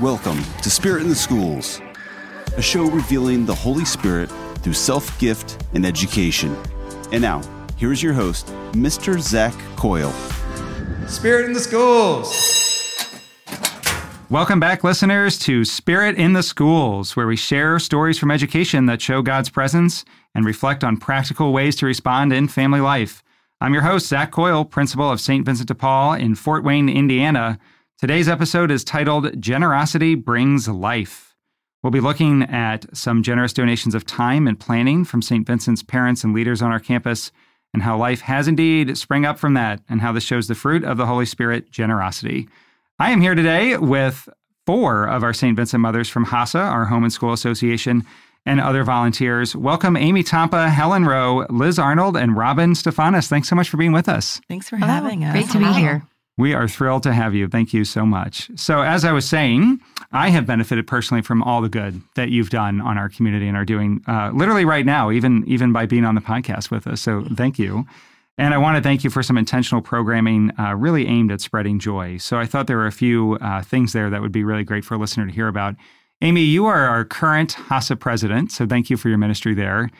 Welcome to Spirit in the Schools, a show revealing the Holy Spirit through self gift and education. And now, here's your host, Mr. Zach Coyle. Spirit in the Schools. Welcome back, listeners, to Spirit in the Schools, where we share stories from education that show God's presence and reflect on practical ways to respond in family life. I'm your host, Zach Coyle, principal of St. Vincent de Paul in Fort Wayne, Indiana. Today's episode is titled Generosity Brings Life. We'll be looking at some generous donations of time and planning from St. Vincent's parents and leaders on our campus, and how life has indeed sprung up from that, and how this shows the fruit of the Holy Spirit, generosity. I am here today with four of our St. Vincent mothers from HASA, our Home and School Association, and other volunteers. Welcome Amy Tampa, Helen Rowe, Liz Arnold, and Robin Stefanis. Thanks so much for being with us. Thanks for Hello. having us. Great to be here. We are thrilled to have you. Thank you so much. So, as I was saying, I have benefited personally from all the good that you've done on our community and are doing uh, literally right now, even even by being on the podcast with us. So, thank you. And I want to thank you for some intentional programming uh, really aimed at spreading joy. So, I thought there were a few uh, things there that would be really great for a listener to hear about. Amy, you are our current HASA president, so thank you for your ministry there.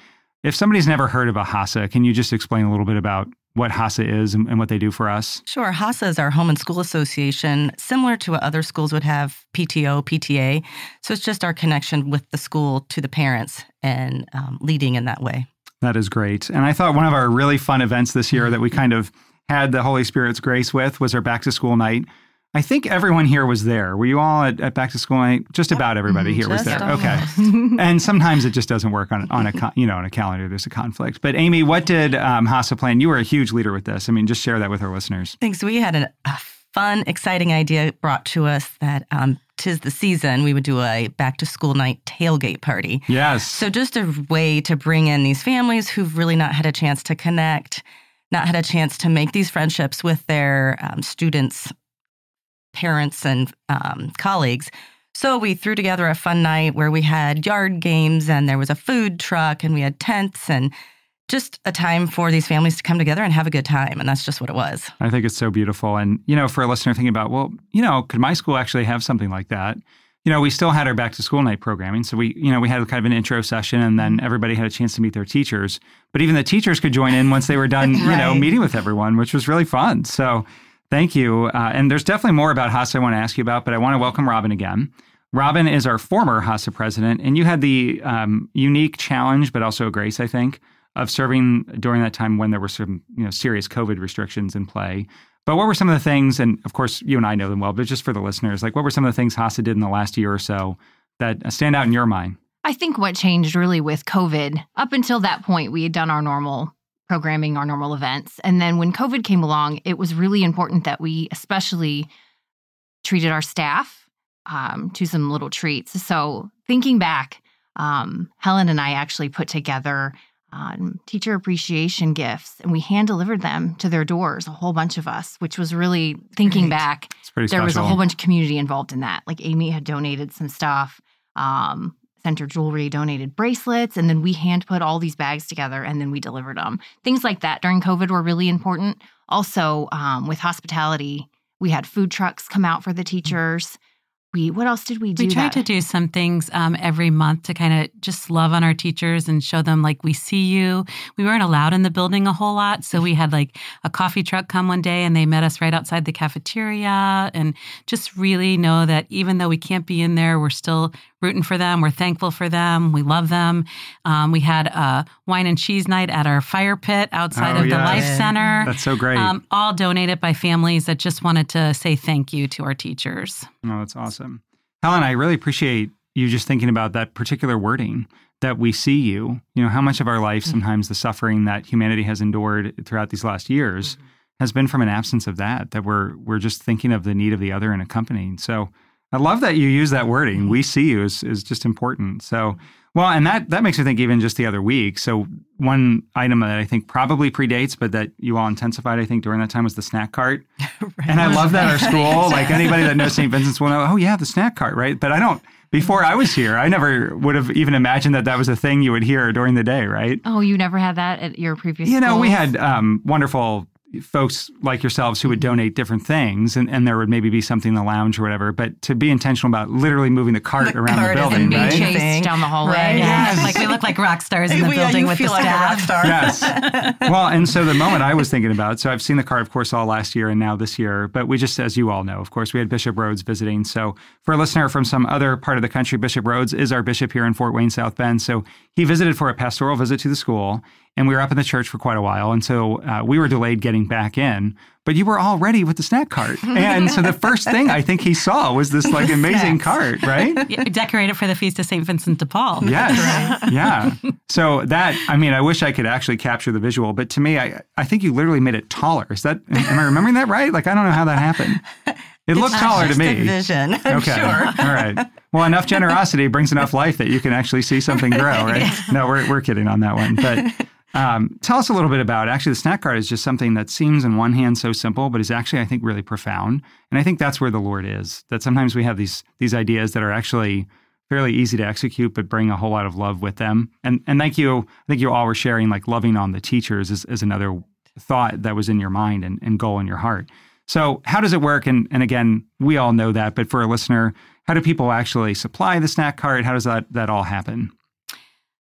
If somebody's never heard of a HASA, can you just explain a little bit about what HASA is and, and what they do for us? Sure. HASA is our home and school association, similar to what other schools would have PTO, PTA. So it's just our connection with the school to the parents and um, leading in that way. That is great. And I thought one of our really fun events this year that we kind of had the Holy Spirit's grace with was our back to school night. I think everyone here was there. Were you all at, at back to school night? Just about everybody here was Just there. Okay. and sometimes it just doesn't work on on a con- you know on a calendar. There's a conflict. But Amy, what did um, HASA plan? You were a huge leader with this. I mean, just share that with our listeners. Thanks. We had an, a fun, exciting idea brought to us that um, tis the season. We would do a back to school night tailgate party. Yes. So just a way to bring in these families who've really not had a chance to connect, not had a chance to make these friendships with their um, students, parents, and um, colleagues. So we threw together a fun night where we had yard games and there was a food truck and we had tents and just a time for these families to come together and have a good time. And that's just what it was. I think it's so beautiful. And, you know, for a listener thinking about, well, you know, could my school actually have something like that? You know, we still had our back to school night programming. So we, you know, we had kind of an intro session and then everybody had a chance to meet their teachers. But even the teachers could join in once they were done, you know, meeting with everyone, which was really fun. So thank you. Uh, and there's definitely more about HASA I want to ask you about, but I want to welcome Robin again. Robin is our former HASA president, and you had the um, unique challenge, but also a grace, I think, of serving during that time when there were some you know serious COVID restrictions in play. But what were some of the things, and of course you and I know them well, but just for the listeners, like what were some of the things HASA did in the last year or so that stand out in your mind? I think what changed really with COVID, up until that point, we had done our normal programming, our normal events. And then when COVID came along, it was really important that we especially treated our staff um, to some little treats. So thinking back, um, Helen and I actually put together um, teacher appreciation gifts and we hand delivered them to their doors, a whole bunch of us, which was really thinking Great. back there was a whole bunch of community involved in that. Like Amy had donated some stuff, um, Center Jewelry donated bracelets, and then we hand put all these bags together and then we delivered them. Things like that during COVID were really important. Also, um, with hospitality, we had food trucks come out for the teachers. We what else did we do? We tried that- to do some things um, every month to kind of just love on our teachers and show them like we see you. We weren't allowed in the building a whole lot, so we had like a coffee truck come one day and they met us right outside the cafeteria and just really know that even though we can't be in there, we're still rooting for them. We're thankful for them. We love them. Um, we had a wine and cheese night at our fire pit outside Oh, of the. Life Center. That's so great. Um, all donated by families that just wanted to say thank you to our teachers. Oh, that's awesome. Helen, I really appreciate you just thinking about that particular wording that we see you. You know, how much of our life, sometimes the suffering that humanity has endured throughout these last years has been from an absence of that, that we're we're just thinking of the need of the other and accompanying. So I love that you use that wording. We see you is, is just important. So well, and that that makes me think even just the other week. So one item that I think probably predates, but that you all intensified, I think, during that time was the snack cart. And I love that our school, like anybody that knows St. Vincent's will know, oh yeah, the snack cart, right? But I don't before I was here, I never would have even imagined that that was a thing you would hear during the day, right? Oh, you never had that at your previous You know, we had um, wonderful folks like yourselves who would donate different things and, and there would maybe be something in the lounge or whatever but to be intentional about literally moving the cart The around cart the is building Being right chased down the hallway. Right. Yeah, Yes. like we look like rock stars in the Yeah, building you with the feel like a rock staff. star. yes. Well, and so the moment I was thinking about, so I've seen the cart, of course, all last year and now this year, but we just, as you all know, of course, we had Bishop Rhoades visiting. So for a listener from some other part of the country, Bishop Rhoades is our bishop here in Fort Wayne, South Bend. So he visited for a pastoral visit to the school, and we were up in the church for quite a while. And so uh, we were delayed getting back in, but you were all ready with the snack cart. And so the first thing I think he saw was this like amazing cart, right? Yeah, Decorated for the feast of St. Vincent de Paul. Yes. Yeah. So that I mean, I wish I could actually capture the visual, but to me, I I think you literally made it taller. Is that am I remembering that right? Like I don't know how that happened. It looked taller to me. vision, I'm Okay. sure. All right. Well, enough generosity brings enough life that you can actually see something grow, right? No, we're we're kidding on that one. But um, tell us a little bit about actually the snack cart is just something that seems in one hand so simple, but is actually I think really profound. And I think that's where the Lord is. That sometimes we have these these ideas that are actually fairly easy to execute, but bring a whole lot of love with them. And and thank you. I think you all were sharing like loving on the teachers is, is another thought that was in your mind and, and goal in your heart. So how does it work? And and again, we all know that, but for a listener, how do people actually supply the snack cart? How does that that all happen?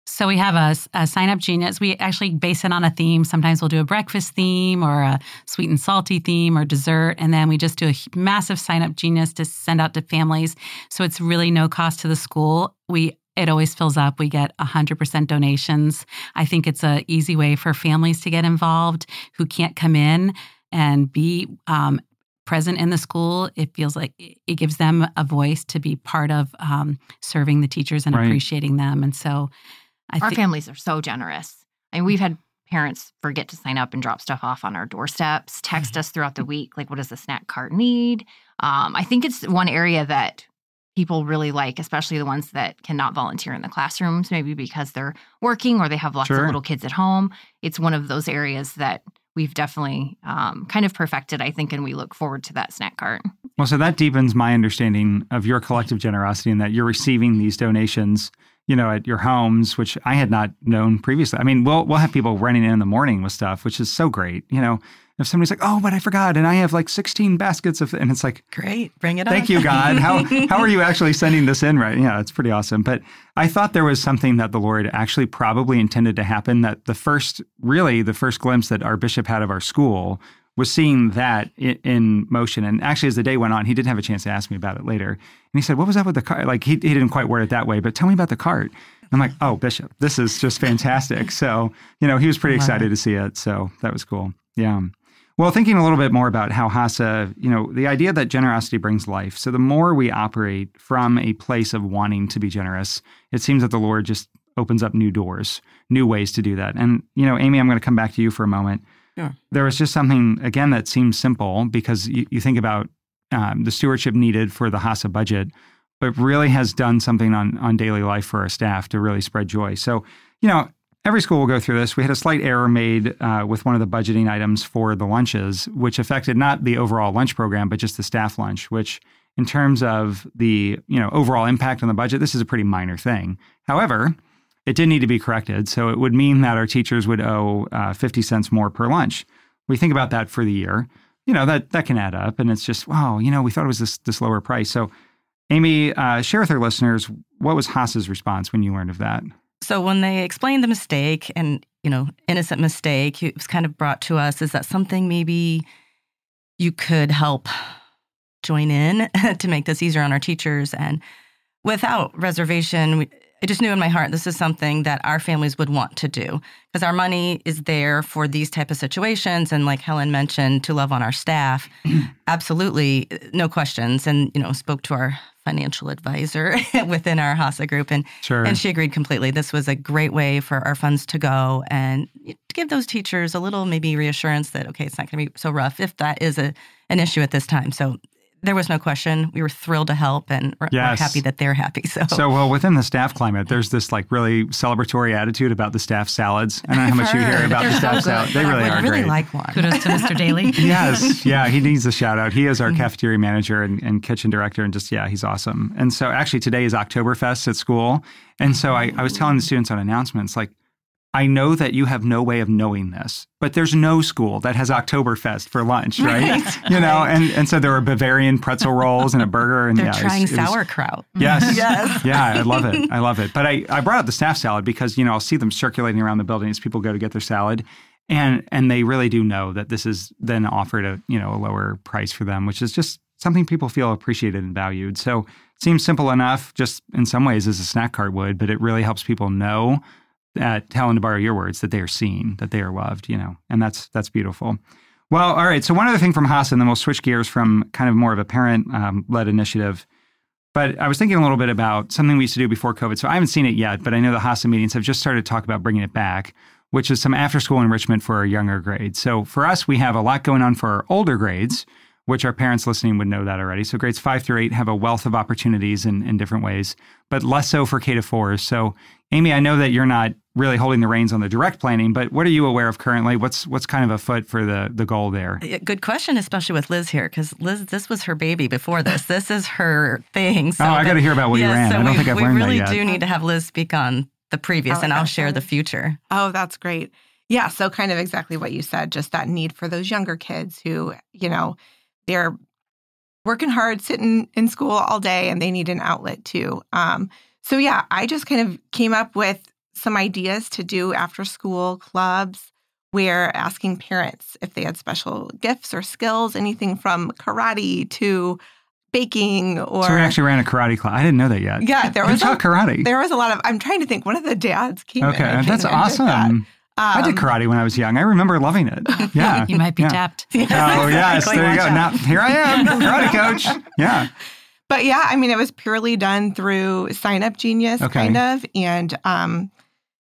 So we have a, a sign up genius. We actually base it on a theme. Sometimes we'll do a breakfast theme or a sweet and salty theme or dessert. And then we just do a massive sign up genius to send out to families. So it's really no cost to the school. We it always fills up. We get 100% donations. I think it's a easy way for families to get involved who can't come in and be um, present in the school. It feels like it gives them a voice to be part of um, serving the teachers and Right. appreciating them. And so I Our think families are so generous. I mean, we've had parents forget to sign up and drop stuff off on our doorsteps, text Mm-hmm. us throughout the week, like, what does the snack cart need? Um, I think it's one area that people really like, especially the ones that cannot volunteer in the classrooms, maybe because they're working or they have lots Sure. of little kids at home. It's one of those areas that we've definitely um, kind of perfected, I think, and we look forward to that snack cart. Well, so that deepens my understanding of your collective generosity and that you're receiving these donations, you know, at your homes, which I had not known previously. I mean, we'll we'll have people running in in the morning with stuff, which is so great. You know, if somebody's like, "Oh, but I forgot," and I have like 16 baskets of, and it's like, Great, bring it on. Thank you, God. How how are you actually sending this in? Right? Yeah, it's pretty awesome. But I thought there was something that the Lord actually probably intended to happen. That the first, really, the first glimpse that our bishop had of our school was seeing that in, in motion. And actually, as the day went on, he didn't have a chance to ask me about it later. And he said, "What was that with the cart?" Like he he didn't quite word it that way, but tell me about the cart. I'm like, "Oh, Bishop, this is just fantastic." So you know, he was pretty excited it. to see it. So that was cool. Yeah. Well, thinking a little bit more about how HASA, you know, the idea that generosity brings life. So the more we operate from a place of wanting to be generous, it seems that the Lord just opens up new doors, new ways to do that. And, you know, Amy, I'm going to come back to you for a moment. Sure. There was just something, again, that seems simple because you, you think about um, the stewardship needed for the HASA budget, but really has done something on, on daily life for our staff to really spread joy. So, you know, every school will go through this. We had a slight error made uh, with one of the budgeting items for the lunches, which affected not the overall lunch program, but just the staff lunch, which in terms of the you know overall impact on the budget, this is a pretty minor thing. However, it did need to be corrected. So it would mean that our teachers would owe uh, 50 cents more per lunch. We think about that for the year. You know, that, that can add up. And it's just, wow, you know, we thought it was this, this lower price. So, Amy, uh, share with our listeners, what was HASA's response when you learned of that? So when they explained the mistake and, you know, innocent mistake, it was kind of brought to us is that something maybe you could help join in to make this easier on our teachers and without reservation, we, I just knew in my heart this is something that our families would want to do because our money is there for these type of situations and like Helen mentioned to love on our staff. Absolutely, no questions and you know spoke to our financial advisor within our HASA group and Sure. and she agreed completely. This was a great way for our funds to go and to give those teachers a little maybe reassurance that okay, it's not going to be so rough if that is a an issue at this time. So there was no question. We were thrilled to help and we're, we're Yes. happy that they're happy. So, So, well, within the staff climate, there's this like really celebratory attitude about the staff salads. I don't know how much you hear about the They're staff so salad. good. They I really would are really great. like one. Kudos to Mr. Daly. yes, yeah, he needs a shout out. He is our mm-hmm. cafeteria manager and, and kitchen director, and just yeah, he's awesome. And so actually today is Oktoberfest at school, and so I, I was telling the students on announcements like. I know that you have no way of knowing this, but there's no school that has Oktoberfest for lunch, right? You know, and, and so there were Bavarian pretzel rolls and a burger. And They're yeah, it was- trying it was- sauerkraut. Yes. Yes. Yeah, I love it. I love it. But I, I brought up the staff salad because, you know, I'll see them circulating around the building as people go to get their salad. And and they really do know that this is then offered at, you know, a lower price for them, which is just something people feel appreciated and valued. So it seems simple enough, just in some ways as a snack cart would, but it really helps people know that Helen to borrow your words, that they are seen, that they are loved, you know, and that's that's beautiful. Well, all right. So one other thing from HASA, and then we'll switch gears from kind of more of a parent um, initiative. But I was thinking a little bit about something we used to do before COVID. So I haven't seen it yet, but I know the HASA meetings have just started to talk about bringing it back, which is some after school enrichment for our younger grades. So for us, we have a lot going on for our older grades, which our parents listening would know that already. So grades five through eight have a wealth of opportunities in, in different ways, but less so for K to four. So Amy, I know that you're not really holding the reins on the direct planning, but what are you aware of currently? What's what's kind of afoot for the the goal there? Good question, especially with Liz here, because Liz, this was her baby before this. This is her thing. So Oh, I gotta hear about what you yeah, ran. So I don't we, think I've we learned that yet. We really do need to have Liz speak on the previous, Oh, and I'll okay. share the future. Oh, that's great. Yeah. So, kind of exactly what you said, just that need for those younger kids who, you know, they're working hard, sitting in school all day, and they need an outlet too. Um, so, yeah, I just kind of came up with some ideas to do after school clubs where asking parents if they had special gifts or skills, anything from karate to baking or. so we actually ran a karate class. I didn't know that yet. yeah, there Who was a, karate. there was a lot of. I'm trying to think. One of the dads came. in, Okay, I think, that's and did awesome. that. I did Um, karate when I was young. I remember loving it. Yeah. You might be yeah. tapped. Oh yes, Exactly. there you go. Now here I am, karate coach. Yeah. But yeah, I mean, it was purely done through Sign Up Genius, Okay. kind of, and um,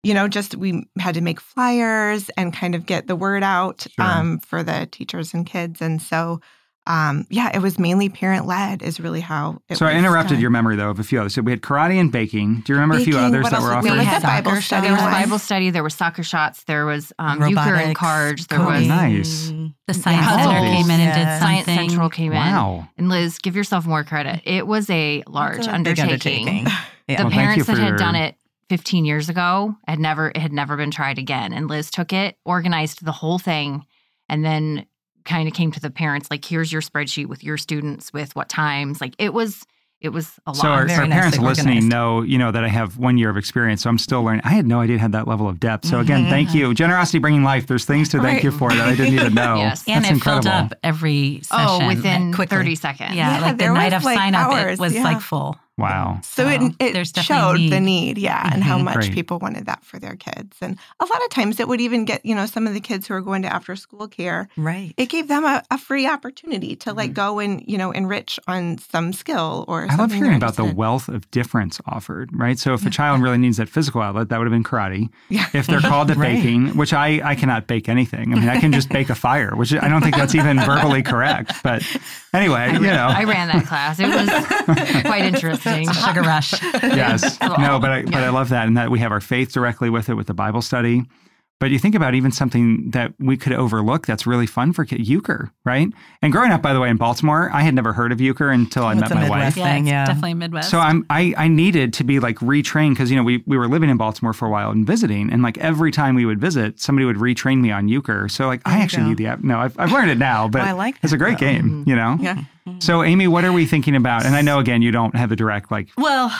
you know, just we had to make flyers and kind of get the word out Sure. um, for the teachers and kids, and so um, yeah, it was mainly parent led. Is really how. It So I interrupted done. your memory though of a few others. So we had karate and baking. Do you remember a few others that were was there? offered? We We had had Bible study. There was Otherwise- Bible study. There were soccer shots. There was um, euchre and cards. There was. Nice. The Science Yeah. Center Puzzles. came in and did Yeah. something. Science Central came in. Wow. And Liz, give yourself more credit. It was a large a big undertaking. undertaking. The Well, parents that for had your- done it 15 years ago had never it had never been tried again. And Liz took it, organized the whole thing, and then kind of came to the parents like, here's your spreadsheet with your students with what times. Like it was it was a lot. So our, our parents nicely listening organized. know, you know, that I have one year of experience. So I'm still learning. I had no idea it had that level of depth. So again, Mhm. thank you. Generosity bringing life. There's things to thank Right. you for that I didn't even know. Yes. And That's it filled up every session. oh, within quickly. 30 seconds. yeah, Yeah, like the night of like, sign up, it was yeah. like full. Wow. So, So it, it showed definitely the need. need, yeah, and how Mhm. much Great. people wanted that for their kids. And a lot of times it would even get, you know, some of the kids who are going to after school care, Right. it gave them a, a free opportunity to like go and, you know, enrich on some skill or Mm-hmm. I love hearing about the wealth of difference offered, right? So if a child really needs that physical outlet, that would have been karate. Yeah. If they're called to Right. baking, which I, I cannot bake anything. I mean, I can just bake a fire, which I don't think that's even verbally correct. But anyway, you know. I ran that class. It was quite interesting. Sugar rush. yes. No, but I, but I love that. And that we have our faith directly with it with the Bible study. But you think about even something that we could overlook that's really fun for kids, euchre, right? And growing up, by the way, in Baltimore, I had never heard of euchre until I That's met a my Midwest wife. Yeah, thing, it's yeah. definitely Midwest. So I'm I, I needed to be like retrained because you know we we were living in Baltimore for a while and visiting and like every time we would visit somebody would retrain me on euchre. So like I There you actually go. need the app. No, I've, I've learned it now, but Well, oh, I like it's a great though. game. You know. Yeah. So Amy, what are we thinking about? And I know again you don't have a direct like Well,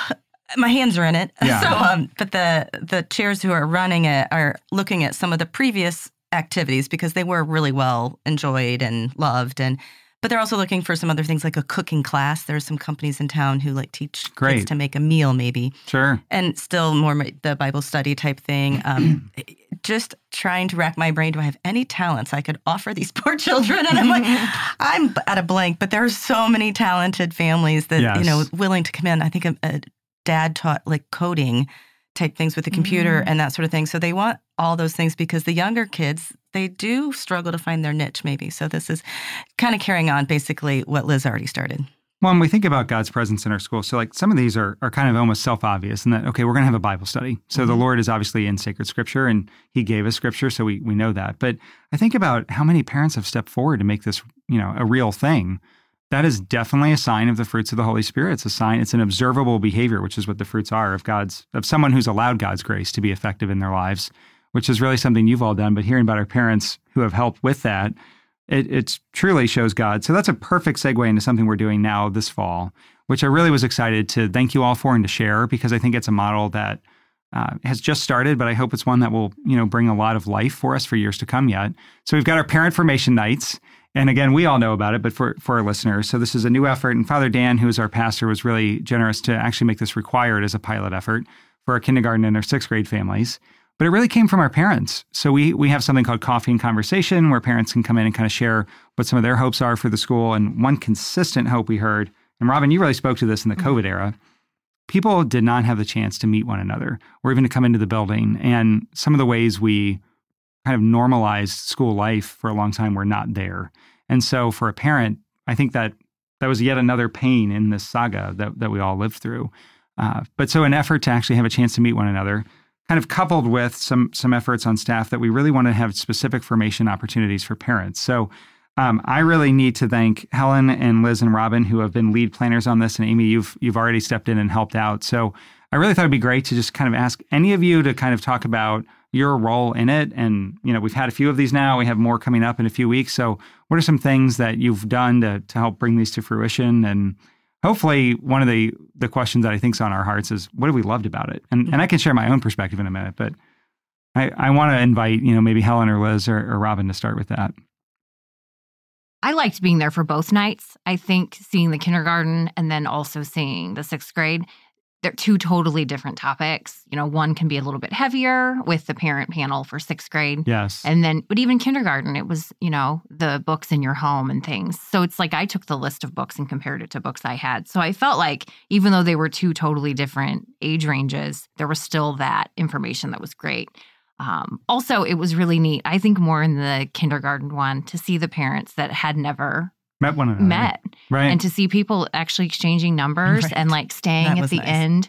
my hands are in it. Yeah. So, um, but the the chairs who are running it are looking at some of the previous activities because they were really well enjoyed and loved, and but they're also looking for some other things like a cooking class. There's some companies in town who like teach Great. kids to make a meal, maybe, sure. and still more the Bible study type thing. Um, just trying to rack my brain. Do I have any talents I could offer these poor children? And I'm like, I'm at a blank. But there are so many talented families that you know willing to come in. I think a, a dad taught like coding type things with the computer mm. and that sort of thing. So they want all those things because the younger kids they do struggle to find their niche maybe. So this is kind of carrying on basically what Liz already started. Well, when we think about God's presence in our school, so like some of these are, are kind of almost self obvious in that, okay, we're going to have a Bible study. So the mm-hmm. Lord is obviously in sacred scripture and he gave us scripture. So we, we know that. But I think about how many parents have stepped forward to make this, you know, a real thing. That is definitely a sign of the fruits of the Holy Spirit. It's a sign, it's an observable behavior, which is what the fruits are of God's, of someone who's allowed God's grace to be effective in their lives. which is really something you've all done. But hearing about our parents who have helped with that, it truly shows God. So that's a perfect segue into something we're doing now this fall, which I really was excited to thank you all for and to share because I think it's a model that uh, has just started, but I hope it's one that will you know bring a lot of life for us for years to come yet. So we've got our parent formation nights. And again, we all know about it, but for, for our listeners, so this is a new effort. And Father Dan, who is our pastor, was really generous to actually make this required as a pilot effort for our kindergarten and our sixth grade families. But it really came from our parents. So we we have something called Coffee and Conversation, where parents can come in and kind of share what some of their hopes are for the school. And one consistent hope we heard, and Robin, you really spoke to this in the Mm-hmm. COVID era. People did not have the chance to meet one another or even to come into the building. And some of the ways we kind of normalized school life for a long time were not there. And so for a parent, I think that that was yet another pain in this saga that, that we all lived through. Uh, but so an effort to actually have a chance to meet one another, kind of coupled with some some efforts on staff that we really want to have specific formation opportunities for parents. So um, I really need to thank Helen and Liz and Robin who have been lead planners on this, and Amy, you've you've already stepped in and helped out. So I really thought it'd be great to just kind of ask any of you to kind of talk about your role in it. And you know, we've had a few of these now. We have more coming up in a few weeks. So what are some things that you've done to to help bring these to fruition? And hopefully, one of the the questions that I think is on our hearts is what have we loved about it? And and I mm-hmm. can share my own perspective in a minute, but I, I want to invite you know maybe Helen or Liz or, or Robin to start with that. I liked being there for both nights. I think seeing the kindergarten and then also seeing the sixth grade, they're two totally different topics. You know, one can be a little bit heavier with the parent panel for sixth grade. Yes. And then, but even kindergarten, it was, you know, the books in your home and things. So it's like I took the list of books and compared it to books I had. So I felt like even though they were two totally different age ranges, there was still that information that was great. Um, also, it was really neat. I think more in the kindergarten one to see the parents that had never met one another. met Right. and to see people actually exchanging numbers Right. and like staying That at the nice. end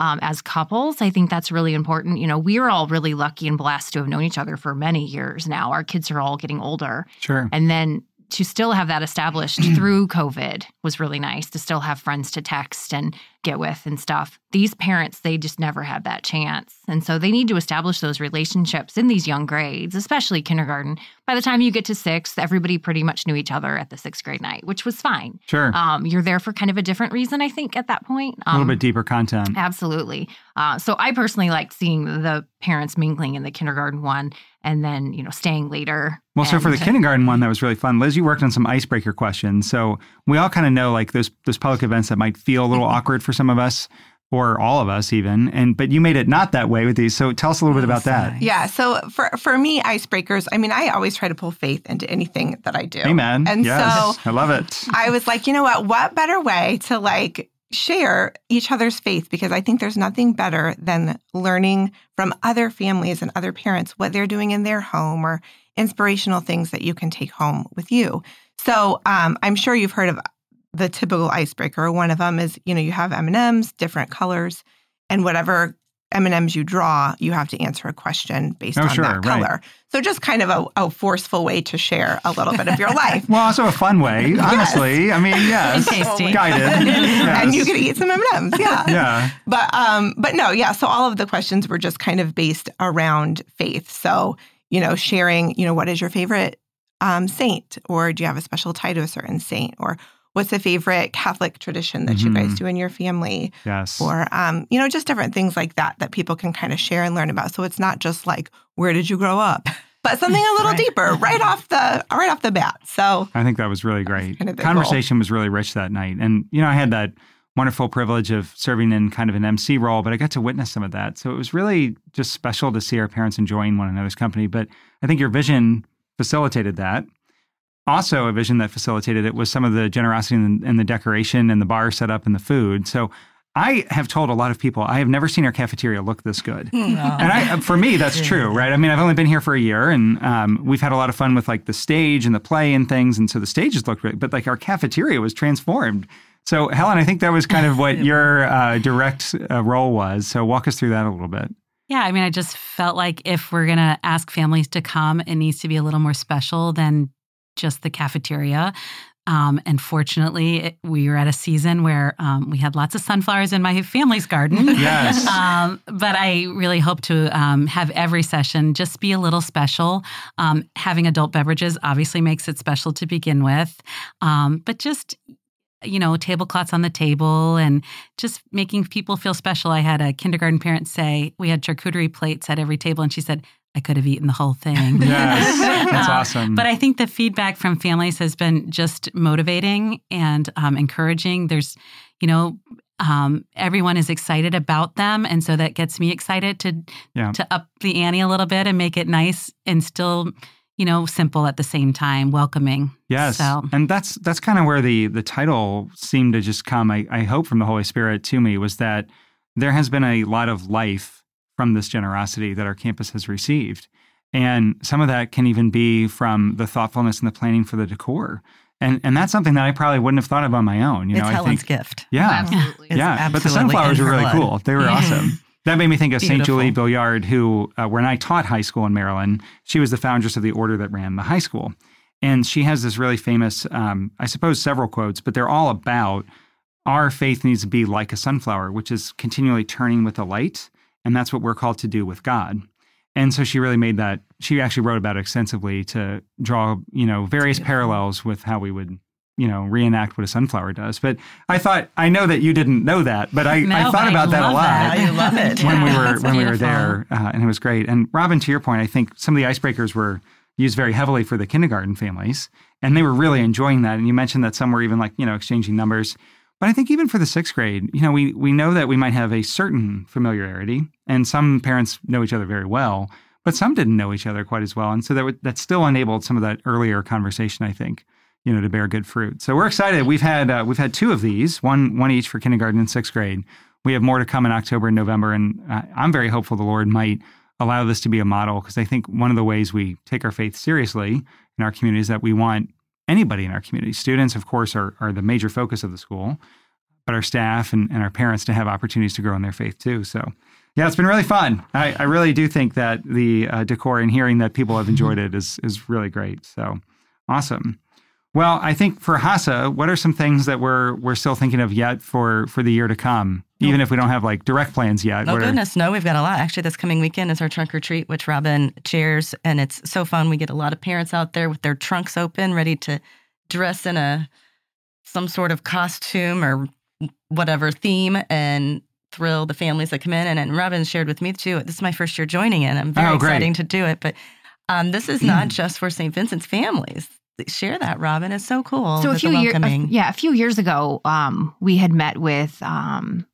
um, as couples. I think that's really important. You know, we are all really lucky and blessed to have known each other for many years now. Our kids are all getting older. sure. And then to still have that established through COVID was really nice to still have friends to text and get with and stuff. These parents, they just never had that chance. And so they need to establish those relationships in these young grades, especially kindergarten. By the time you get to sixth, everybody pretty much knew each other at the sixth grade night, which was fine. Sure. Um, you're there for kind of a different reason, I think, at that point. a little Um, bit deeper content. Absolutely. Uh, so I personally liked seeing the parents mingling in the kindergarten one and then, you know, staying later. Well, so for the and- kindergarten one, that was really fun. Liz, you worked on some icebreaker questions. So we all kind of know like those those public events that might feel a little mm-hmm. awkward for some of us or all of us even. And but you made it not that way with these. So tell us a little bit about that. Yeah. So for for me, icebreakers. I mean, I always try to pull faith into anything that I do. Amen. And yes. so I love it. I was like, you know what? What better way to like share each other's faith? Because I think there's nothing better than learning from other families and other parents what they're doing in their home or inspirational things that you can take home with you. So um, I'm sure you've heard of the typical icebreaker. One of them is, you know, you have M and M's, different colors, and whatever M and M's you draw, you have to answer a question based Oh, on sure, that right. color. So just kind of a, a forceful way to share a little bit of your life. Well, also a fun way, honestly. I mean, yes, tasty. guided, and you Yes. could eat some M&Ms. Yeah. yeah, But um but no, yeah, so all of the questions were just kind of based around faith. So, you know, sharing, you know, what is your favorite um saint or do you have a special tie to a certain saint or what's a favorite Catholic tradition that you guys Mhm. do in your family yes, or um you know, just different things like that that people can kind of share and learn about. So it's not just like where did you grow up? But something a little Right. deeper right off the right off the bat. So I think that was really great. kind of the goal. Conversation was really rich that night, and you know, I had that wonderful privilege of serving in kind of an MC role, but I got to witness some of that. So it was really just special to see our parents enjoying one another's company. But I think your vision facilitated that. Also, a vision that facilitated it was some of the generosity and, and the decoration and the bar setup and the food. So I have told a lot of people I have never seen our cafeteria look this good. And I, for me, that's true, right? I mean, I've only been here for a year, and um, we've had a lot of fun with like the stage and the play and things, and so the stages looked great. But like our cafeteria was transformed. So Helen, I think that was kind of what your uh, direct uh, role was. So walk us through that a little bit. Yeah, I mean, I just felt like if we're going to ask families to come, it needs to be a little more special than just the cafeteria. Um, and fortunately, it, we were at a season where um, we had lots of sunflowers in my family's garden. Yes. um, but I really hope to um, have every session just be a little special. Um, having adult beverages obviously makes it special to begin with, um, but just you know, tablecloths on the table and just making people feel special. I had a kindergarten parent say we had charcuterie plates at every table, and she said, I could have eaten the whole thing. Yes, that's Uh, awesome. But I think the feedback from families has been just motivating and um, encouraging. There's, you know, um, everyone is excited about them, and so that gets me excited to Yeah. to up the ante a little bit and make it nice and still, you know, simple at the same time, welcoming. Yes, So and that's that's kind of where the the title seemed to just come. I, I hope from the Holy Spirit to me was that there has been a lot of life from this generosity that our campus has received, and some of that can even be from the thoughtfulness and the planning for the decor, and and that's something that I probably wouldn't have thought of on my own. You it's know, Helen's I think gift. yeah, Absolutely. It's yeah, but the sunflowers were really blood. cool. They were Yeah. awesome. That made me think of St. Julie Billiart, who, uh, when I taught high school in Maryland, she was the foundress of the order that ran the high school. And she has this really famous, um, I suppose, several quotes, but they're all about our faith needs to be like a sunflower, which is continually turning with the light. And that's what we're called to do with God. And so she really made that, she actually wrote about it extensively to draw, you know, various parallels with how we would, you know, reenact what a sunflower does. But I thought, I know that you didn't know that, but I, I No, thought I about that a lot that. I love it. when we were when we were there, uh, and it was great. And Robin, to your point, I think some of the icebreakers were used very heavily for the kindergarten families, and they were really enjoying that. And you mentioned that some were even like you know exchanging numbers. But I think even for the sixth grade, you know, we we know that we might have a certain familiarity, and some parents know each other very well, but some didn't know each other quite as well, and so that would, that still enabled some of that earlier conversation. I think you know to bear good fruit. So we're excited. We've had uh, we've had two of these, one one each for kindergarten and sixth grade. We have more to come in October and November, and I'm very hopeful the Lord might allow this to be a model because I think one of the ways we take our faith seriously in our community is that we want anybody in our community. Students, of course, are, are the major focus of the school, but our staff and, and our parents to have opportunities to grow in their faith too. So, yeah, it's been really fun. I, I really do think that the uh, decor and hearing that people have enjoyed it is is really great. So, awesome. Well, I think for HASA, what are some things that we're we're still thinking of yet for for the year to come, even if we don't have like direct plans yet? Oh What are- goodness, no, we've got a lot. Actually, this coming weekend is our trunk or treat, which Robin chairs, and it's so fun. We get a lot of parents out there with their trunks open, ready to dress in a some sort of costume or whatever theme and thrill the families that come in. And, and Robin shared with me too. This is my first year joining in. I'm very Oh, exciting to do it, but um, this is not just for St. Vincent's families. Share that, Robin. It's so cool. So a few years, yeah, a few years ago, um, we had met with um,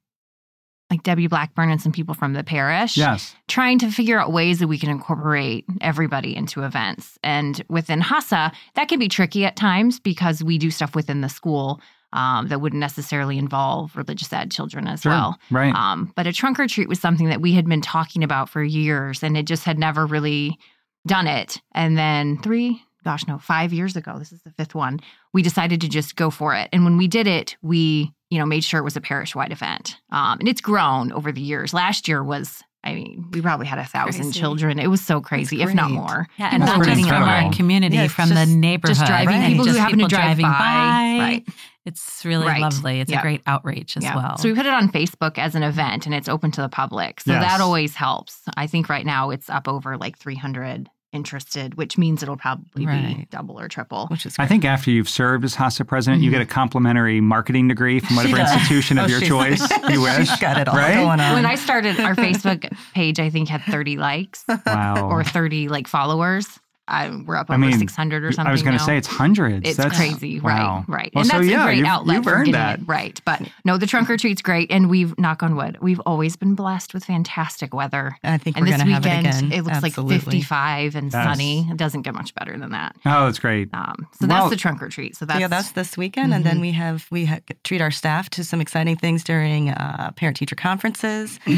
like Debbie Blackburn and some people from the parish, Yes. trying to figure out ways that we can incorporate everybody into events. And within HASA, that can be tricky at times because we do stuff within the school um, that wouldn't necessarily involve religious ed children as Sure. well. Right. Um, but a trunk or treat was something that we had been talking about for years, and it just had never really done it. And then three, gosh, no, five years ago, this is the fifth one, we decided to just go for it. And when we did it, we, you know, made sure it was a parish wide event. Um, and it's grown over the years. Last year was, I mean, we probably had a thousand Crazy. children. It was so crazy, if not more. Yeah, and That's not pretty just from our community, Yeah, from just- the neighborhood. Just driving right? people who happen to people drive driving by. Right. It's really Right. lovely. It's Yeah. a great outreach as Yeah. well. So we put it on Facebook as an event and it's open to the public. So Yes. that always helps. I think right now it's up over like 300 interested, which means it'll probably be double or triple. which is I think after you've served as HASA president, you get a mm-hmm. complimentary marketing degree from whatever She does. institution of Oh, your choice you wish. She's got it all right? going on. When I started, our Facebook page, I think, had 30 likes Wow. or 30 like followers. I, we're up I over mean, 600 or something. I was going to say it's hundreds. It's That's, crazy, wow. right? Right, Well, and so that's yeah, a great you've, outlet you've earned that. it right. But no, the trunk or treat's great, and we've knock on wood, we've always been blessed with fantastic weather. I think And we're this going to have weekend, it again. looks Absolutely. like 55 and Yes. sunny. It doesn't get much better than that. Oh, that's great. Um, so Well- that's the trunk or treat. So So that's, yeah, that's this weekend, and then we have we ha- treat our staff to some exciting things during uh, parent teacher conferences.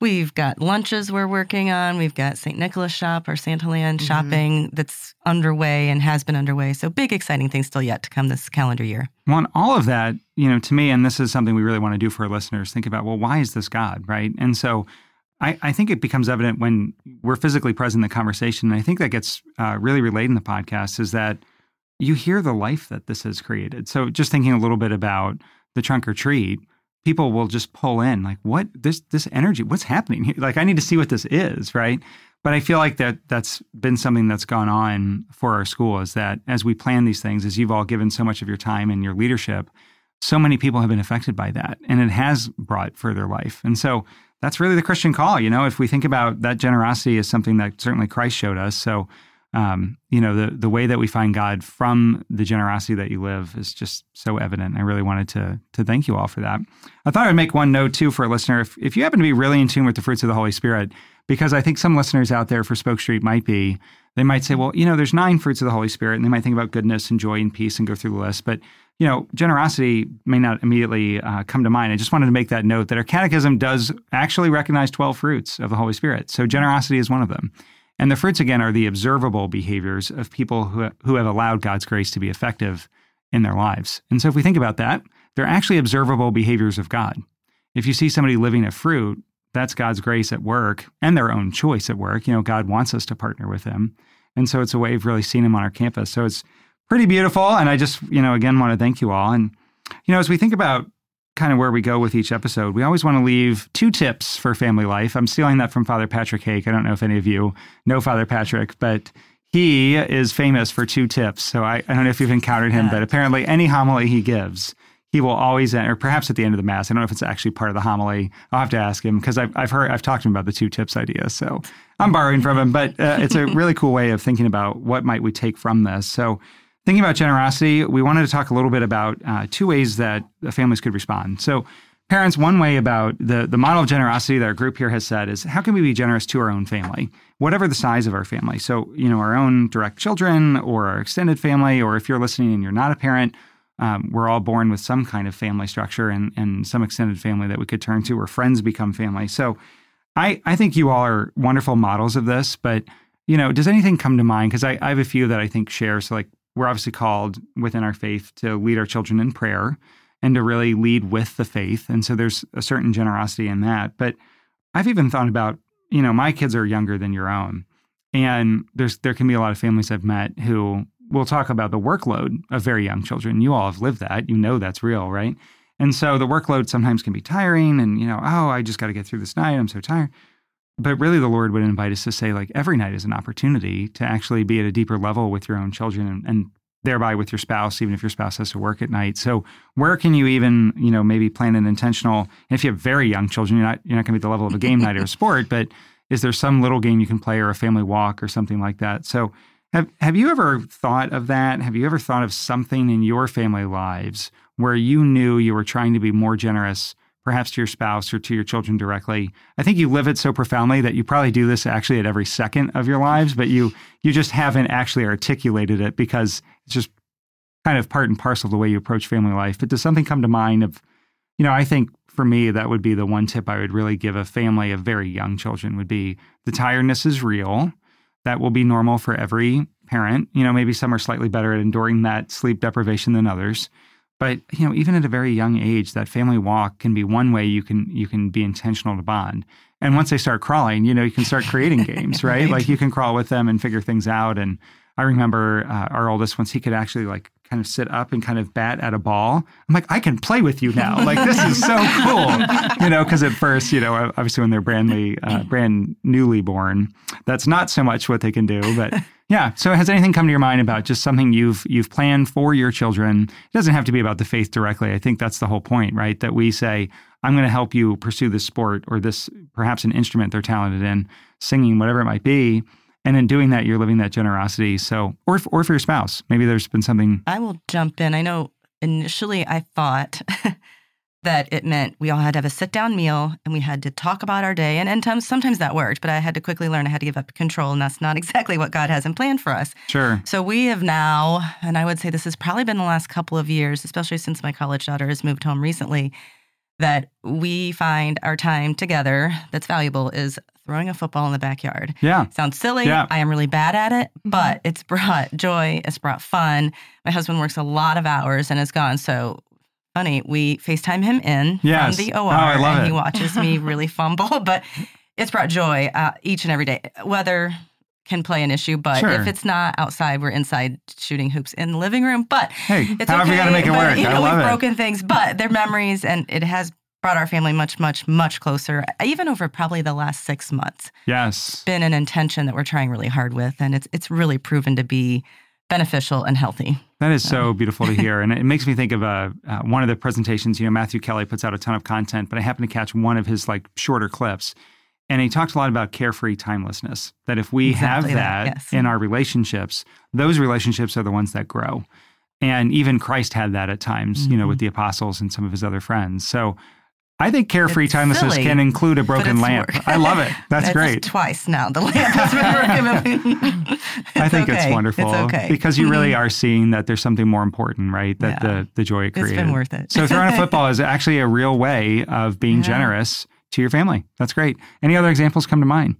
We've got lunches we're working on. We've got St. Nicholas Shop, our Santa Land shopping that's underway and has been underway. So big, exciting things still yet to come this calendar year. Well, and all of that, you know, to me, and this is something we really want to do for our listeners, think about, well, why is this God, right? And so I, I think it becomes evident when we're physically present in the conversation. And I think that gets uh, really relayed in the podcast is that you hear the life that this has created. So just thinking a little bit about the trunk or treat, people will just pull in like, what this this energy, what's happening here? Like I need to see what this is, right? But I feel like that that's been something that's gone on for our school is that as we plan these things, as you've all given so much of your time and your leadership, so many people have been affected by that and it has brought further life. And so that's really the Christian call. You know, if we think about that generosity as something that certainly Christ showed us. So um, you know, the the way that we find God from the generosity that you live is just so evident. I really wanted to to thank you all for that. I thought I'd make one note too for a listener. If if you happen to be really in tune with the fruits of the Holy Spirit, because I think some listeners out there for Spoke Street might be, they might say, well, you know, there's nine fruits of the Holy Spirit, and they might think about goodness and joy and peace and go through the list, but you know, generosity may not immediately uh, come to mind. I just wanted to make that note that our catechism does actually recognize 12 fruits of the Holy Spirit. So generosity is one of them. And the fruits, again, are the observable behaviors of people who, who have allowed God's grace to be effective in their lives. And so if we think about that, they're actually observable behaviors of God. If you see somebody living a fruit, that's God's grace at work and their own choice at work. You know, God wants us to partner with Him. And so it's a way of really seeing Him on our campus. So it's pretty beautiful. And I just, you know, again, want to thank you all. And, you know, as we think about kind of where we go with each episode. We always want to leave two tips for family life. I'm stealing that from Father Patrick Hake. I don't know if any of you know Father Patrick, but he is famous for two tips. So I, I don't know if you've encountered him, but apparently any homily he gives, he will always, end, or perhaps at the end of the mass. I don't know if it's actually part of the homily. I'll have to ask him because I've, I've heard, I've talked to him about the two tips idea. So I'm borrowing from him, but uh, it's a really cool way of thinking about what might we take from this. So Thinking about generosity, we wanted to talk a little bit about uh, two ways that families could respond. So, parents, one way about the, the model of generosity that our group here has said is how can we be generous to our own family, whatever the size of our family? So, you know, our own direct children or our extended family, or if you're listening and you're not a parent, um, we're all born with some kind of family structure and, and some extended family that we could turn to, or friends become family. So, I, I think you all are wonderful models of this, but you know, does anything come to mind? Because I, I have a few that I think share. So, like we're obviously called within our faith to lead our children in prayer and to really lead with the faith. And so there's a certain generosity in that. But I've even thought about, you know, my kids are younger than your own. And there's there can be a lot of families I've met who will talk about the workload of very young children. You all have lived that. You know that's real, right? And so the workload sometimes can be tiring and, you know, oh, I just got to get through this night. I'm so tired. But really, the Lord would invite us to say, like, every night is an opportunity to actually be at a deeper level with your own children and, and thereby with your spouse, even if your spouse has to work at night. So where can you even, you know, maybe plan an intentional, if you have very young children, you're not, you're not going to be at the level of a game night or a sport, but is there some little game you can play or a family walk or something like that? So have, have you ever thought of that? Have you ever thought of something in your family lives where you knew you were trying to be more generous perhaps to your spouse or to your children directly. I think you live it so profoundly that you probably do this actually at every second of your lives, but you you just haven't actually articulated it because it's just kind of part and parcel of the way you approach family life. But does something come to mind of, you know, I think for me that would be the one tip I would really give a family of very young children would be the tiredness is real. That will be normal for every parent. You know, maybe some are slightly better at enduring that sleep deprivation than others. But you know, even at a very young age, that family walk can be one way you can you can be intentional to bond. And once they start crawling, you know, you can start creating games, right? right? Like you can crawl with them and figure things out. And I remember uh, our oldest once he could actually like kind of sit up and kind of bat at a ball. I'm like, I can play with you now. Like this is so cool, you know. Because at first, you know, obviously when they're brandly, uh, brand newly born, that's not so much what they can do. But yeah. So has anything come to your mind about just something you've you've planned for your children? It doesn't have to be about the faith directly. I think that's the whole point, right? That we say, I'm going to help you pursue this sport or this perhaps an instrument they're talented in, singing, whatever it might be. And in doing that, you're living that generosity. So, or or for your spouse, maybe there's been something. I will jump in. I know initially I thought that it meant we all had to have a sit down meal and we had to talk about our day. And, and sometimes that worked, but I had to quickly learn I had to give up control. And that's not exactly what God has in plan for us. Sure. So we have now, and I would say this has probably been the last couple of years, especially since my college daughter has moved home recently, that we find our time together that's valuable is throwing a football in the backyard. Yeah. Sounds silly. Yeah. I am really bad at it, mm-hmm. but it's brought joy. It's brought fun. My husband works a lot of hours and is gone. So funny. We FaceTime him in yes. from the OR, oh, I love and it. he watches me really fumble. But it's brought joy uh, each and every day, Weather can play an issue. But Sure. if it's not outside, we're inside shooting hoops in the living room. But Hey, it's however okay. you got to make it but, work. You I love we've it. broken things, but they're memories, and it has brought our family much, much, much closer. Even over probably the last six months, Yes. It's been an intention that we're trying really hard with, and it's it's really proven to be beneficial and healthy. That is so beautiful to hear, and it makes me think of uh, uh, one of the presentations. You know, Matthew Kelly puts out a ton of content, but I happened to catch one of his like shorter clips, and he talked a lot about carefree timelessness. That if we Exactly have that, that, yes. in our relationships, those relationships are the ones that grow. And even Christ had that at times, you know, with the apostles and some of his other friends. So I think carefree It's timelessness silly, can include a broken lamp. work. I love it. That's It's great. Twice now, the lamp has been broken. I think it's wonderful It's okay because you really are seeing that there's something more important, right? That Yeah. the the joy it It's created. been worth it. so throwing a football is actually a real way of being Yeah. generous to your family. That's great. Any other examples come to mind?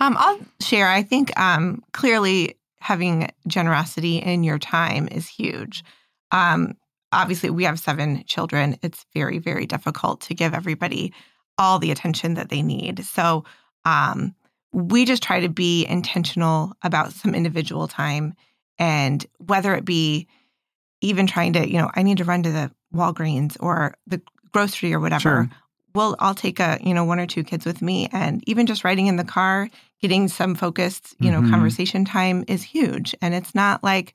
Um, I'll share. I think um, clearly having generosity in your time is huge. Um, obviously, we have seven children. It's very, very difficult to give everybody all the attention that they need. So um, we just try to be intentional about some individual time, and whether it be even trying to, you know, I need to run to the Walgreens or the grocery or whatever Sure. well i'll take a you know one or two kids with me and even just riding in the car getting some focused you know Mhm. conversation time is huge and it's not like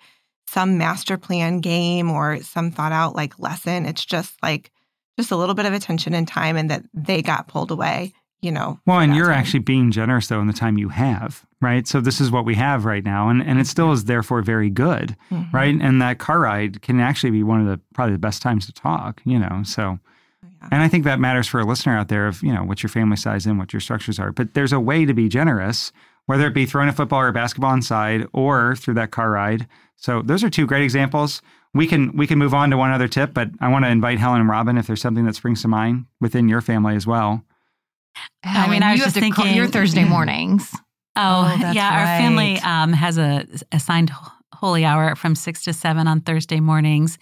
some master plan game or some thought out like lesson it's just like just a little bit of attention and time and that they got pulled away you know Well, and you're time. actually being generous though in the time you have, right? So this is what we have right now, and and it still is therefore very good, Mhm. right? And that car ride can actually be one of the probably the best times to talk, you know. So. Yeah. And I think that matters for a listener out there of, you know, what your family size and what your structures are. But there's a way to be generous, whether it be throwing a football or a basketball inside or through that car ride. So those are two great examples. We can we can move on to one other tip, but I want to invite Helen and Robin if there's something that springs to mind within your family as well. I mean, I was you just to call your Thursday mornings. Oh, Oh, that's yeah. Our family um, has a assigned holy hour from six to seven on Thursday mornings,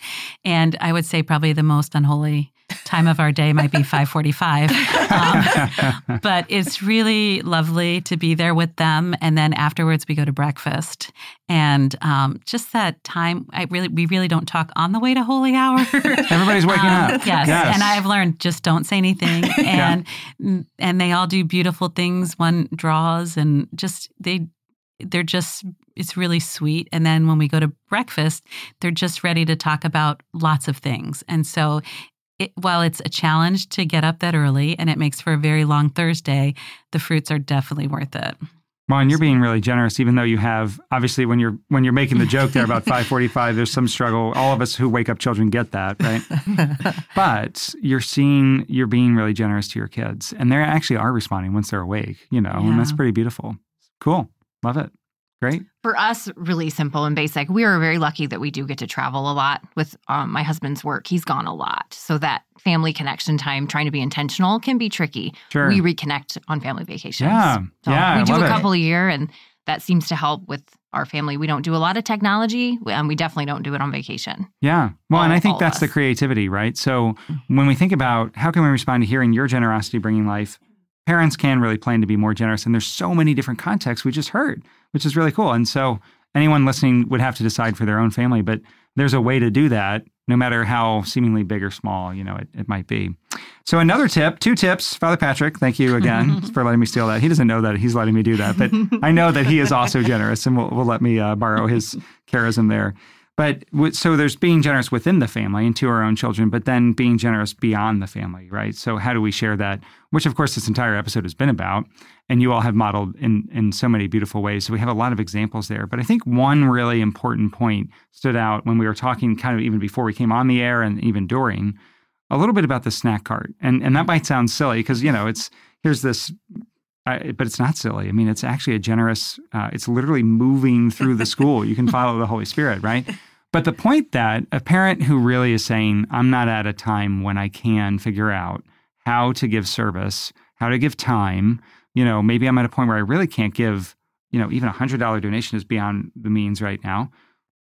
and I would say probably the most unholy time of our day might be five forty-five. Um, but it's really lovely to be there with them, and then afterwards we go to breakfast, and um, just that time. I really, we really don't talk on the way to holy hour. Everybody's waking Um, up. Yes. Yes. and I've learned just don't say anything, and and they all do beautiful things. One draws, and just they they're just it's really sweet. And then when we go to breakfast, they're just ready to talk about lots of things. And so. It, while it's a challenge to get up that early and it makes for a very long Thursday, the fruits are definitely worth it. Well, you're being really generous, even though you have obviously when you're when you're making the joke there about 5:45, there's some struggle. All of us who wake up children get that, right? but you're seeing you're being really generous to your kids, and they actually are responding once they're awake. You know, and that's pretty beautiful. Cool, love it, great. For us, really simple and basic. We are very lucky that we do get to travel a lot with um, my husband's work. He's gone a lot. So that family connection time, trying to be intentional, can be tricky. Sure. We reconnect on family vacations. Yeah. So Yeah, We do a it. couple a year, and that seems to help with our family. We don't do a lot of technology, and we definitely don't do it on vacation. Yeah. Well, and I think that's the creativity, right? So when we think about how can we respond to hearing your generosity bringing life, parents can really plan to be more generous. And there's so many different contexts we just heard, which is really cool. And so anyone listening would have to decide for their own family, but there's a way to do that, no matter how seemingly big or small, you know, it, it might be. So another tip, two tips, Father Patrick, thank you again for letting me steal that. He doesn't know that he's letting me do that, but I know that he is also generous and will, will let me uh, borrow his charism there. But so there's being generous within the family and to our own children, but then being generous beyond the family, right? So how do we share that? Which, of course, this entire episode has been about, and you all have modeled in in so many beautiful ways. So we have a lot of examples there. But I think one really important point stood out when we were talking, kind of even before we came on the air, and even during, a little bit about the snack cart, and and that might sound silly because you know it's here's this I, but it's not silly. I mean, it's actually a generous. Uh, it's literally moving through the school. You can follow the Holy Spirit, right? But the point that a parent who really is saying, "I'm not at a time when I can figure out how to give service, how to give time," you know, maybe I'm at a point where I really can't give, you know, even a hundred dollar donation is beyond the means right now.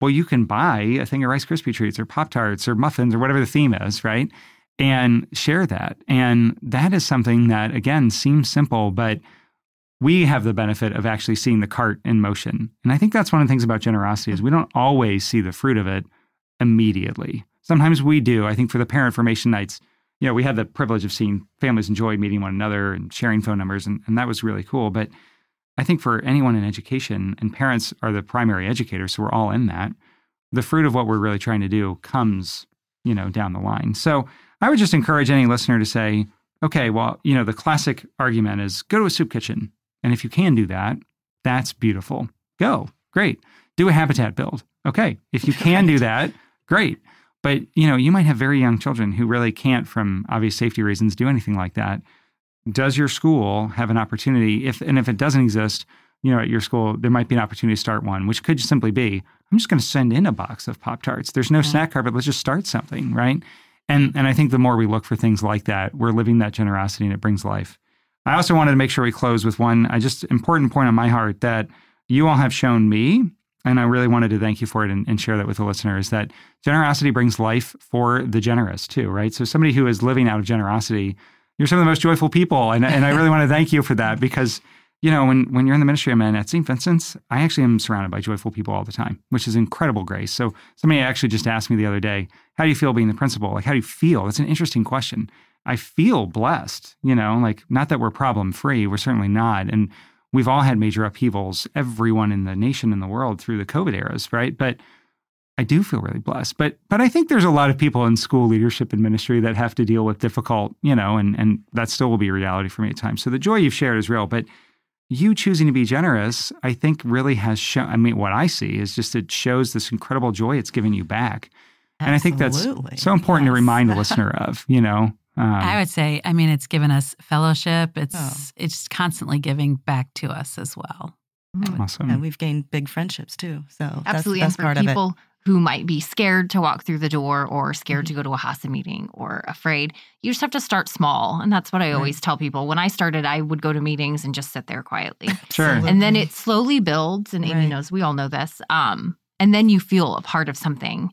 Well, you can buy a thing of Rice Krispie treats or Pop Tarts or muffins or whatever the theme is, right? And share that. And that is something that, again, seems simple, but we have the benefit of actually seeing the cart in motion. And I think that's one of the things about generosity is we don't always see the fruit of it immediately. Sometimes we do. I think for the parent formation nights, you know, we had the privilege of seeing families enjoy meeting one another and sharing phone numbers, and, and that was really cool. But I think for anyone in education, and parents are the primary educators, so we're all in that, the fruit of what we're really trying to do comes, you know, down the line. So I would just encourage any listener to say, okay, well, you know, the classic argument is go to a soup kitchen. And if you can do that, that's beautiful. Go. Great. Do a habitat build. Okay. If you can do that, great. But, you know, you might have very young children who really can't, from obvious safety reasons, do anything like that. Does your school have an opportunity? If and if it doesn't exist, you know, at your school, there might be an opportunity to start one, which could simply be, I'm just going to send in a box of Pop Tarts. There's no mm-hmm. snack cart, but let's just start something, right? And and I think the more we look for things like that, we're living that generosity and it brings life. I also wanted to make sure we close with one I just important point on my heart that you all have shown me, and I really wanted to thank you for it and, and share that with the listeners that generosity brings life for the generous too, right? So somebody who is living out of generosity, you're some of the most joyful people. And, and I really want to thank you for that because you know, when, when you're in the ministry I'm in at St. Vincent's, I actually am surrounded by joyful people all the time, which is incredible grace. So somebody actually just asked me the other day, how do you feel being the principal? Like, how do you feel? That's an interesting question. I feel blessed, you know, like not that we're problem free, we're certainly not. And we've all had major upheavals, everyone in the nation and the world through the COVID eras, right? But I do feel really blessed. But but I think there's a lot of people in school leadership and ministry that have to deal with difficult, you know, and and that still will be a reality for me at times. So the joy you've shared is real, but you choosing to be generous, I think really has shown. I mean, what I see is just it shows this incredible joy it's giving you back. Absolutely. And I think that's so important yes. to remind the listener of, you know. Um, I would say, I mean, it's given us fellowship. It's oh. it's constantly giving back to us as well. Awesome. And we've gained big friendships too. So absolutely, that's, that's and for people who might be scared to walk through the door or scared mm-hmm. to go to a HASA meeting or afraid. You just have to start small. And that's what I always tell people. When I started, I would go to meetings and just sit there quietly. sure. And then it slowly builds. And Amy right. knows, we all know this. Um, and then you feel a part of something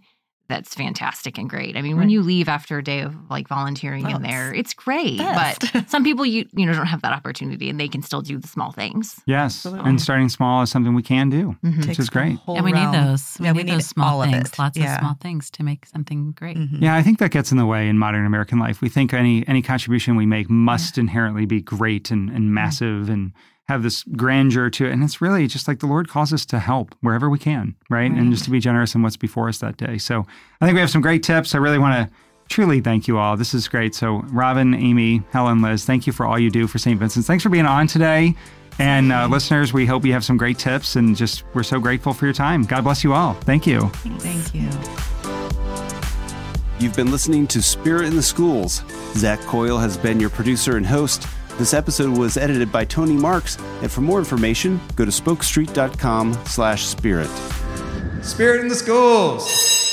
that's fantastic and great. I mean, right. when you leave after a day of like volunteering well, in there, it's great. Best. But some people you you know don't have that opportunity and they can still do the small things. Yes. Absolutely. And starting small is something we can do, mm-hmm. which is great. And we need those. We, yeah, need, we need those small things, lots yeah. of small things to make something great. Mm-hmm. Yeah, I think that gets in the way in modern American life. We think any any contribution we make must yeah. inherently be great and, and massive mm-hmm. and have this grandeur to it. And it's really just like the Lord calls us to help wherever we can, right? right? And just to be generous in what's before us that day. So I think we have some great tips. I really want to truly thank you all. This is great. So, Robin, Amy, Helen, Liz, thank you for all you do for St. Vincent's. Thanks for being on today. And uh, listeners, we hope you have some great tips and just we're so grateful for your time. God bless you all. Thank you. Thank you. You've been listening to Spirit in the Schools. Zach Coyle has been your producer and host. This episode was edited by Tony Marks, and for more information, go to spokestreet.com slash spirit. Spirit in the schools!